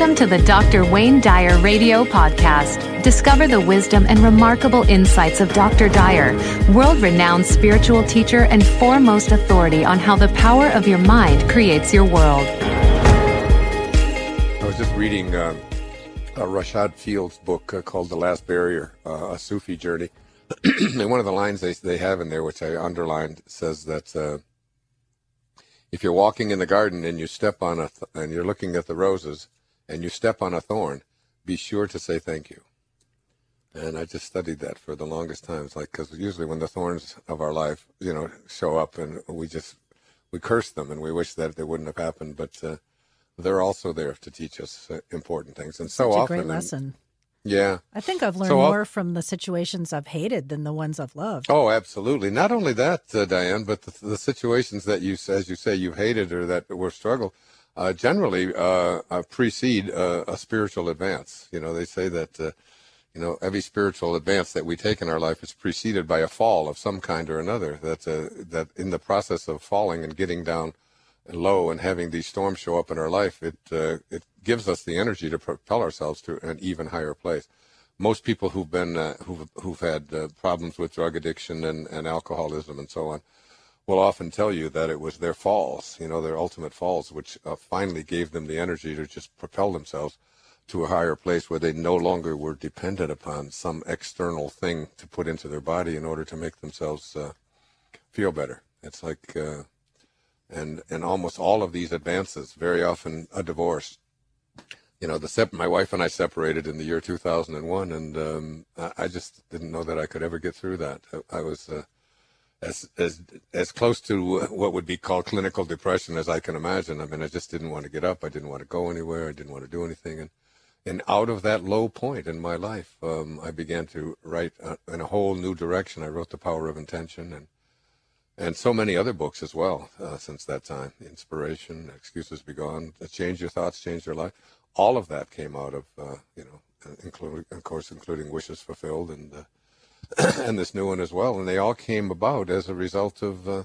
Welcome to the Dr. Wayne Dyer Radio Podcast. Discover the wisdom and remarkable insights of Dr. Dyer, world renowned spiritual teacher and foremost authority on how the power of your mind creates your world. I was just reading uh, a Reshad Feild's book uh, called The Last Barrier, uh, a Sufi journey. and one of the lines they, they have in there, which I underlined, says that uh, if you're walking in the garden and you step on a th- and you're looking at the roses and you step on a thorn, be sure to say thank you. And I just studied that for the longest time. It's like because usually when the thorns of our life, you know, show up and we just we curse them and we wish that they wouldn't have happened, but uh, they're also there to teach us uh, important things. And so Such a often, great and- lesson. yeah, I think I've learned So more from the situations I've hated than the ones I've loved. Oh, absolutely. Not only that, uh, Diane, but the, the situations that you, as you say, you've hated or that were struggle, uh, generally uh, uh, precede uh, a spiritual advance. You know, they say that, uh, you know, every spiritual advance that we take in our life is preceded by a fall of some kind or another. That that in the process of falling and getting down low and having these storms show up in our life, it it gives us the energy to propel ourselves to an even higher place most people who've been uh, who've who've had uh, problems with drug addiction and, and alcoholism and so on will often tell you that it was their falls, you know, their ultimate falls, which uh, finally gave them the energy to just propel themselves to a higher place where they no longer were dependent upon some external thing to put into their body in order to make themselves uh, feel better. It's like, uh, and and almost all of these advances, very often a divorce, you know, the sep- my wife and I separated in the year 2001, and um, I, I just didn't know that I could ever get through that. I, I was uh, as as as close to what would be called clinical depression as I can imagine. I mean, I just didn't want to get up. I didn't want to go anywhere. I didn't want to do anything, and and out of that low point in my life, um, I began to write uh, in a whole new direction. I wrote The Power of Intention and and so many other books as well uh, since that time. Inspiration, Excuses Be Gone, uh, Change Your Thoughts, Change Your Life. All of that came out of uh, you know, including of course including Wishes Fulfilled and uh, and this new one as well. And they all came about as a result of uh,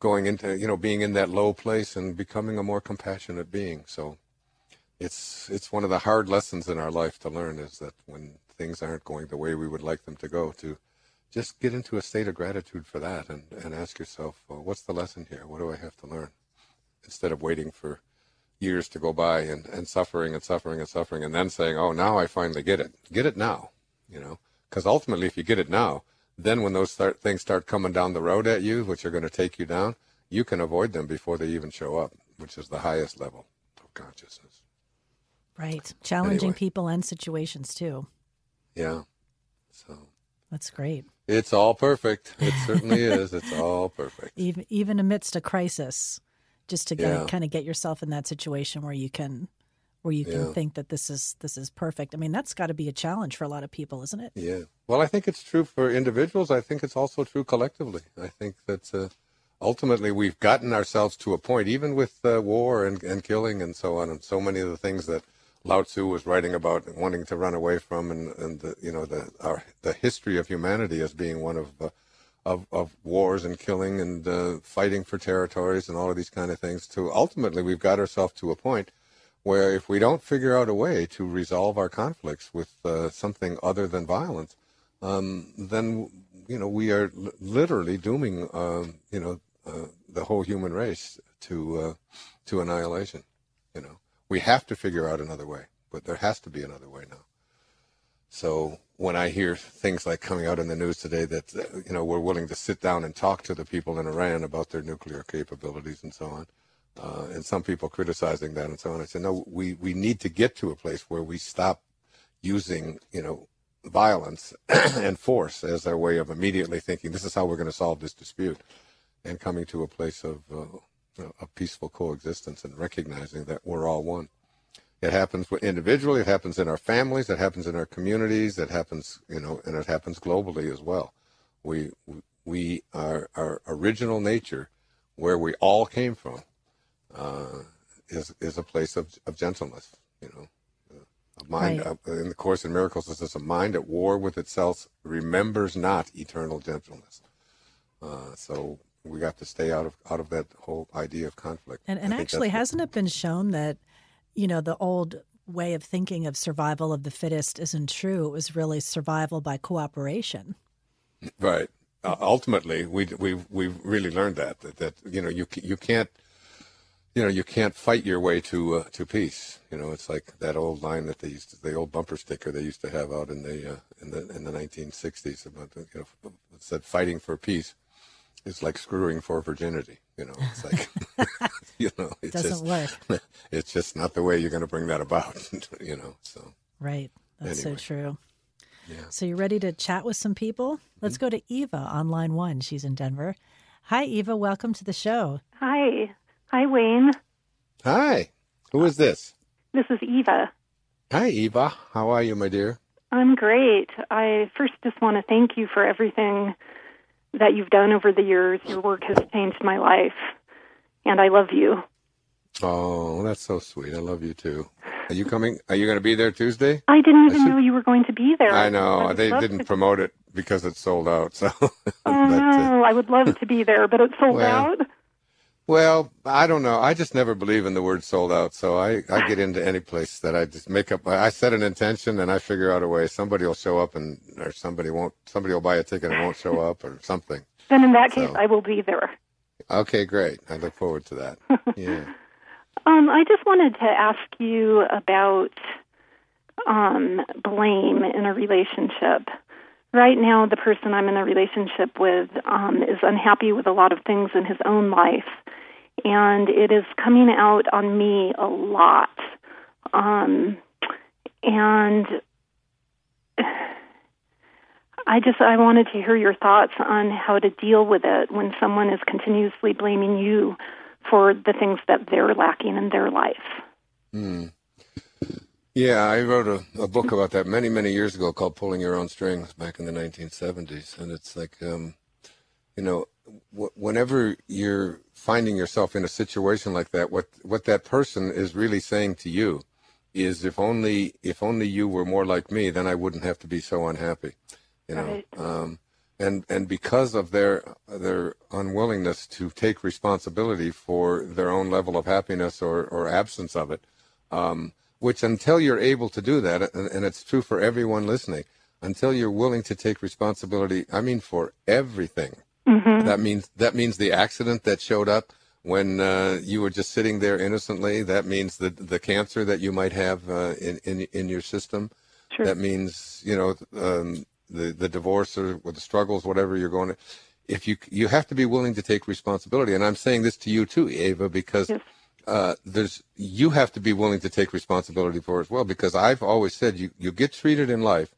going into you know being in that low place and becoming a more compassionate being. So it's it's one of the hard lessons in our life to learn is that when things aren't going the way we would like them to go to just get into a state of gratitude for that and, and ask yourself, well, what's the lesson here? What do I have to learn? Instead of waiting for years to go by and, and suffering and suffering and suffering and then saying, oh, now I finally get it. Get it now, you know, because ultimately if you get it now, then when those start, things start coming down the road at you, which are going to take you down, you can avoid them before they even show up, which is the highest level of consciousness. Right. Challenging Anyway. people and situations too. Yeah. So That's great. it's all perfect. It certainly is. It's all perfect. Even even amidst a crisis, just to Yeah. kind of get yourself in that situation where you can where you can Yeah. think that this is this is perfect. I mean, that's got to be a challenge for a lot of people, isn't it? Yeah. Well, I think it's true for individuals. I think it's also true collectively. I think that uh, ultimately we've gotten ourselves to a point, even with uh, war and, and killing and so on, and so many of the things that Lao Tzu was writing about wanting to run away from, and, and the, you know the our, the history of humanity as being one of uh, of, of wars and killing and uh, fighting for territories and all of these kind of things. To ultimately, we've got ourselves to a point where if we don't figure out a way to resolve our conflicts with uh, something other than violence, um, then you know we are l- literally dooming um, you know uh, the whole human race to uh, to annihilation. You know we have to figure out another way, but there has to be another way now. So when I hear things like coming out in the news today that uh, you know we're willing to sit down and talk to the people in Iran about their nuclear capabilities and so on, uh, and some people criticizing that and so on, I said no, we we need to get to a place where we stop using you know violence and force as our way of immediately thinking this is how we're going to solve this dispute, and coming to a place of uh, peaceful coexistence and recognizing that we're all one. It happens individually. It happens in our families. It happens in our communities. It happens, you know, and it happens globally as well. We we our our original nature, where we all came from, uh, is is a place of of gentleness. You know, a mind. Right. Uh, in the Course in Miracles, it says a mind at war with itself remembers not eternal gentleness. Uh, so we got to stay out of out of that whole idea of conflict. And and actually, hasn't it been shown that, you know, the old way of thinking of survival of the fittest isn't true. It was really survival by cooperation. Right. Uh, ultimately, we we we really learned that, that that you know you you can't you know you can't fight your way to uh, to peace. You know, it's like that old line that they used to, the old bumper sticker they used to have out in the uh, in the in the 1960s about you know it said fighting for peace is like screwing for virginity. You know, it's like you know it doesn't just, work. It's just not the way you're going to bring that about. you know, so right. That's anyway. so true. Yeah. So you are ready to chat with some people? Let's go to Eva on line one. She's in Denver. Hi, Eva. Welcome to the show. Hi. Hi, Wayne. Hi. Who is this? This is Eva. Hi, Eva. How are you, my dear? I'm great. I first just want to thank you for everything that you've done over the years. Your work has changed my life, and I love you. Oh, that's so sweet. I love you too. Are you coming? Are you going to be there Tuesday? I didn't even should- know you were going to be there. I know would they didn't to- promote it because it's sold out. So, Oh but, uh, I would love to be there, but it's sold Well, out. Well, I don't know. I just never believe in the word sold out. So I, I get into any place that I just make up. I set an intention and I figure out a way. Somebody will show up and or somebody won't. Somebody will buy a ticket and won't show up or something. Then in that case, I will be there. Okay, great. I look forward to that. Yeah. Um, I just wanted to ask you about um, blame in a relationship. Right now, the person I'm in a relationship with um, is unhappy with a lot of things in his own life, and it is coming out on me a lot. Um, and I just I wanted to hear your thoughts on how to deal with it when someone is continuously blaming you for the things that they're lacking in their life. Hmm. Yeah, I wrote a, a book about that many, many years ago called Pulling Your Own Strings back in the 1970s. And it's like, um, you know, whenever you're finding yourself in a situation like that, what, what that person is really saying to you is if only, if only you were more like me, then I wouldn't have to be so unhappy, you know? Right. Um, and, and because of their, their unwillingness to take responsibility for their own level of happiness or, or absence of it, um, which until you're able to do that, and, and it's true for everyone listening, until you're willing to take responsibility, I mean for everything. That means that means the accident that showed up when uh, you were just sitting there innocently. That means the the cancer that you might have uh, in, in in your system. Sure. That means you know um, the the divorce or, or the struggles, whatever you're going to. If you you have to be willing to take responsibility, and I'm saying this to you too, Ava, because Yes. uh, there's you have to be willing to take responsibility for it as well. Because I've always said you you get treated in life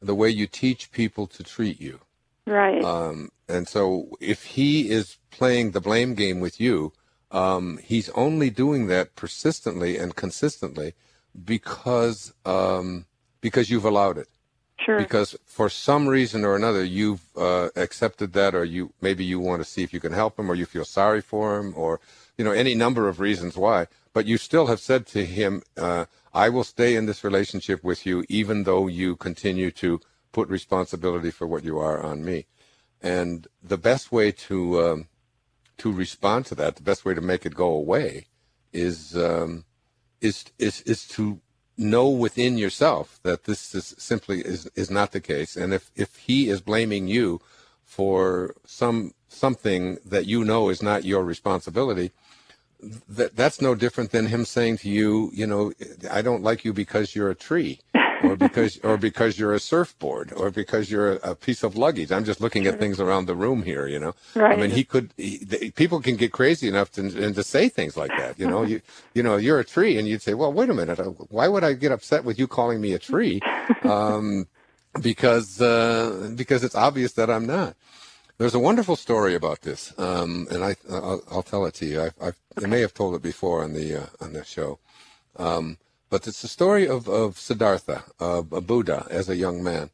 the way you teach people to treat you. Right. Um, and so if he is playing the blame game with you, um, he's only doing that persistently and consistently because um, because you've allowed it. sure. Because for some reason or another, you've uh, accepted that, or you maybe you want to see if you can help him, or you feel sorry for him, or you know any number of reasons why. But you still have said to him, uh, "I will stay in this relationship with you, even though you continue to put responsibility for what you are on me." And the best way to um, to respond to that, the best way to make it go away, is um, is is is to know within yourself that this is simply is is not the case. And if if he is blaming you for some something that you know is not your responsibility, that that's no different than him saying to you, you know, I don't like you because you're a tree. or because or because you're a surfboard or because you're a, a piece of luggage. I'm just looking at things around the room here, you know. Right. I mean, he could. He, the, people can get crazy enough to and to say things like that. You know, you you know, you're a tree, and you'd say, well, wait a minute, uh, why would I get upset with you calling me a tree? Um, because uh, because it's obvious that I'm not. There's a wonderful story about this, um, and I I'll, I'll tell it to you. I, I, I may have told it before on the uh, on the show, um, but it's the story of of Siddhartha, uh, a Buddha, as a young man,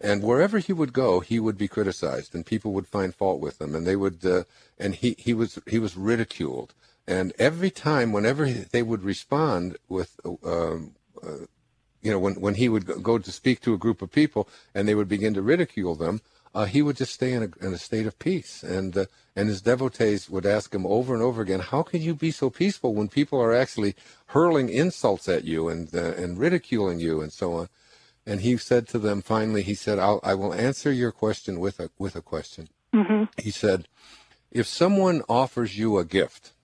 and wherever he would go, he would be criticized, and people would find fault with him, and they would, uh, and he he was he was ridiculed, and every time, whenever they would respond with. Um, uh, you know, when, when he would go to speak to a group of people and they would begin to ridicule them, uh, he would just stay in a, in a state of peace. And uh, and his devotees would ask him over and over again, "How can you be so peaceful when people are actually hurling insults at you and uh, and ridiculing you and so on?" And he said to them finally, he said, I'll, "I will answer your question with a with a question." Mm-hmm. He said, "If someone offers you a gift,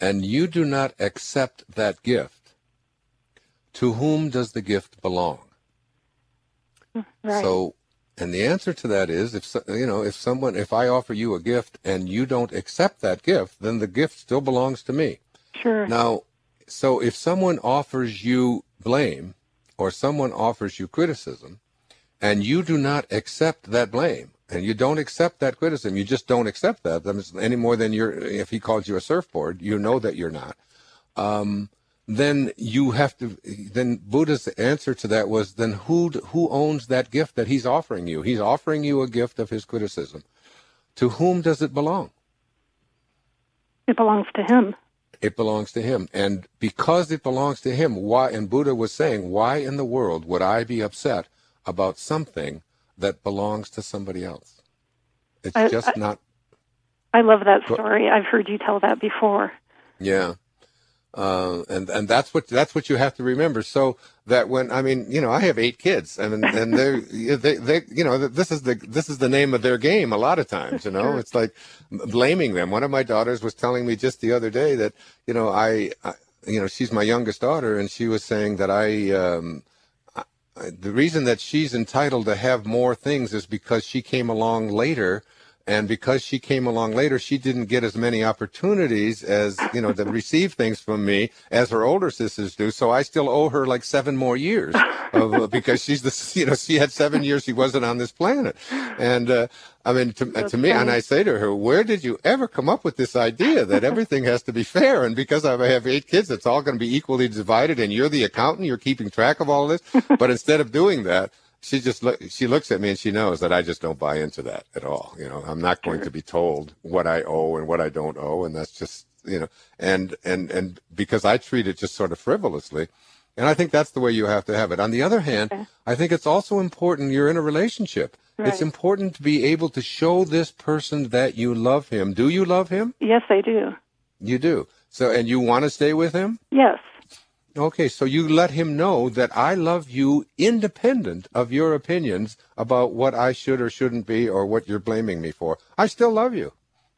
and you do not accept that gift, to whom does the gift belong?" Right. So, and the answer to that is, if you know, if someone, if I offer you a gift and you don't accept that gift, then the gift still belongs to me. sure. Now, so if someone offers you blame or someone offers you criticism, and you do not accept that blame, and you don't accept that criticism, you just don't accept that, that means any more than you're, if he calls you a surfboard, you know that you're not. Um, then you have to. Then Buddha's answer to that was, then who who owns that gift that he's offering you? He's offering you a gift of his criticism. To whom does it belong? it belongs to him. It belongs to him, and because it belongs to him, why? And Buddha was saying, why in the world would I be upset about something that belongs to somebody else? It's I- just I- not. I love that story. I've heard you tell that before. Yeah. Uh, and and that's what that's what you have to remember. So that when I mean, you know, I have eight kids, and and they're they they you know this is the this is the name of their game. A lot of times, you know, it's like blaming them. One of my daughters was telling me just the other day that you know I, I you know she's my youngest daughter, and she was saying that I. Um, I- the reason that she's entitled to have more things is because she came along later and because she came along later she didn't get as many opportunities as you know to receive things from me as her older sisters do. So i still owe her like seven more years of, uh, because she's the you know she had seven years she wasn't on this planet. And uh, i mean to, to me and i say to her where did you ever come up with this idea that everything has to be fair? And because i have eight kids it's all going to be equally divided and you're the accountant you're keeping track of all this. But instead of doing that she just look she looks at me and she knows that I just don't buy into that at all. You know, I'm not going to be told what I owe and what I don't owe, and that's just you know, and and and because I treat it just sort of frivolously, and I think that's the way you have to have it. On the other hand, Okay. I think it's also important you're in a relationship. It's important to be able to show this person that you love him. Do you love him? Yes, I do. You do. So, and you want to stay with him? Yes. Okay, so you let him know that I love you independent of your opinions about what I should or shouldn't be or what you're blaming me for. I still love you.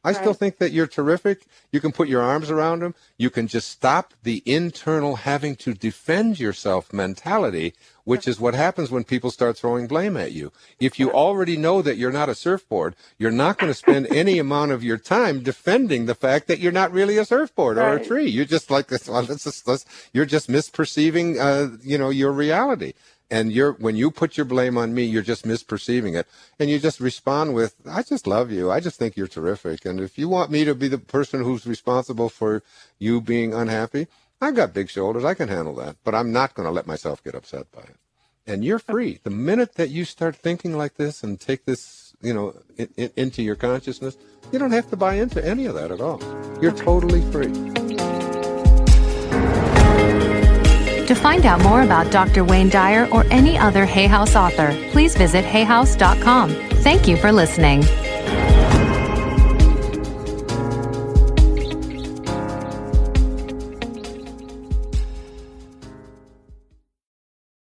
I still think that you're terrific. You can put your arms around him. You can just stop the internal having to defend yourself mentality, which is what happens when people start throwing blame at you. If you already know that you're not a surfboard, you're not going to spend any amount of your time defending the fact that you're not really a surfboard or a tree. You're just like this. Well, let's just, let's, you're just misperceiving, uh, you know, your reality. And you're when you put your blame on me, you're just misperceiving it, and you just respond with, "I just love you. I just think you're terrific. And if you want me to be the person who's responsible for you being unhappy, I've got big shoulders. I can handle that. But I'm not going to let myself get upset by it. And you're free. The minute that you start thinking like this and take this, you know, in, in, into your consciousness, you don't have to buy into any of that at all. You're totally free. To find out more about Dr. Wayne Dyer or any other Hay House author, please visit hayhouse.com. Thank you for listening.